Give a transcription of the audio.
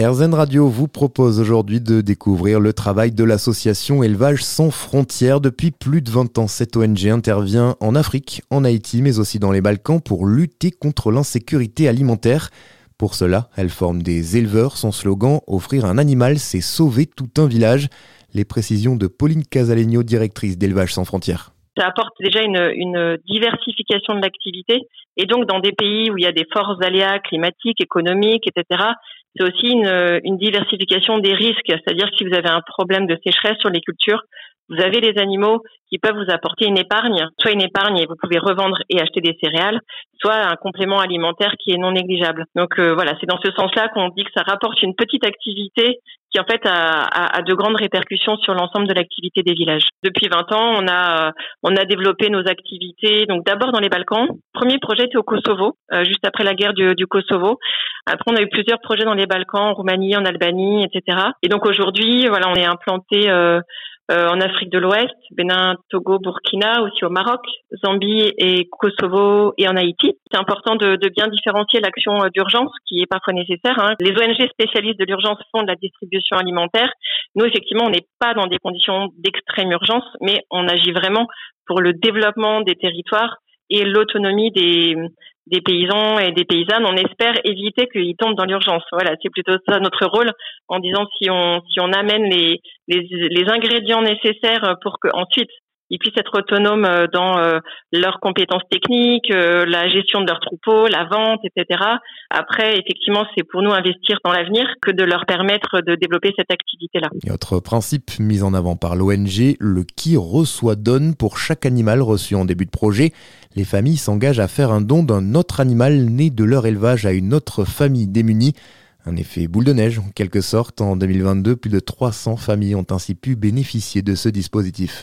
RZN Radio vous propose aujourd'hui de découvrir le travail de l'association Élevage sans frontières. Depuis plus de 20 ans, cette ONG intervient en Afrique, en Haïti, mais aussi dans les Balkans pour lutter contre l'insécurité alimentaire. Pour cela, elle forme des éleveurs. Son slogan Offrir un animal, c'est sauver tout un village. Les précisions de Pauline Casalegno, directrice d'Élevage sans frontières ça apporte déjà une, diversification de l'activité. Et donc, dans des pays où il y a des forts aléas climatiques, économiques, etc., c'est aussi une, une diversification des risques. C'est-à-dire que si vous avez un problème de sécheresse sur les cultures, vous avez des animaux qui peuvent vous apporter une épargne, soit une épargne et vous pouvez revendre et acheter des céréales, soit un complément alimentaire qui est non négligeable. Donc euh, voilà, c'est dans ce sens-là qu'on dit que ça rapporte une petite activité qui en fait a, a, de grandes répercussions sur l'ensemble de l'activité des villages. Depuis 20 ans, on a on a développé nos activités. Donc d'abord dans les Balkans. Premier projet était au Kosovo, euh, juste après la guerre du, du, Kosovo. Après, on a eu plusieurs projets dans les Balkans, en Roumanie, en Albanie, etc. Et donc aujourd'hui, voilà, on est implanté euh, en Afrique de l'Ouest, Bénin, Togo, Burkina, aussi au Maroc, Zambie et Kosovo et en Haïti. C'est important de, de, bien différencier l'action euh, d'urgence qui est parfois nécessaire. Hein. Les ONG spécialistes de l'urgence font de la distribution alimentaire. Nous, effectivement, on n'est pas dans des conditions d'extrême urgence, mais on agit vraiment pour le développement des territoires et l'autonomie des, des paysans et des paysannes. On espère éviter qu'ils tombent dans l'urgence. Voilà, c'est plutôt ça notre rôle en disant si on si on amène les les, les ingrédients nécessaires pour que ensuite ils puissent être autonomes euh, dans euh, leurs compétences techniques, euh, la gestion de leurs troupeaux, la vente, etc. Après, effectivement, c'est pour nous investir dans l'avenir que de leur permettre de développer cette activité-là. Et autre principe mis en avant par l'ONG, le qui reçoit donne pour chaque animal reçu en début de projet. Les familles s'engagent à faire un don d'un autre animal né de leur élevage à une autre famille démunie. Un effet boule de neige, en quelque sorte. En 2022, plus de 300 familles ont ainsi pu bénéficier de ce dispositif.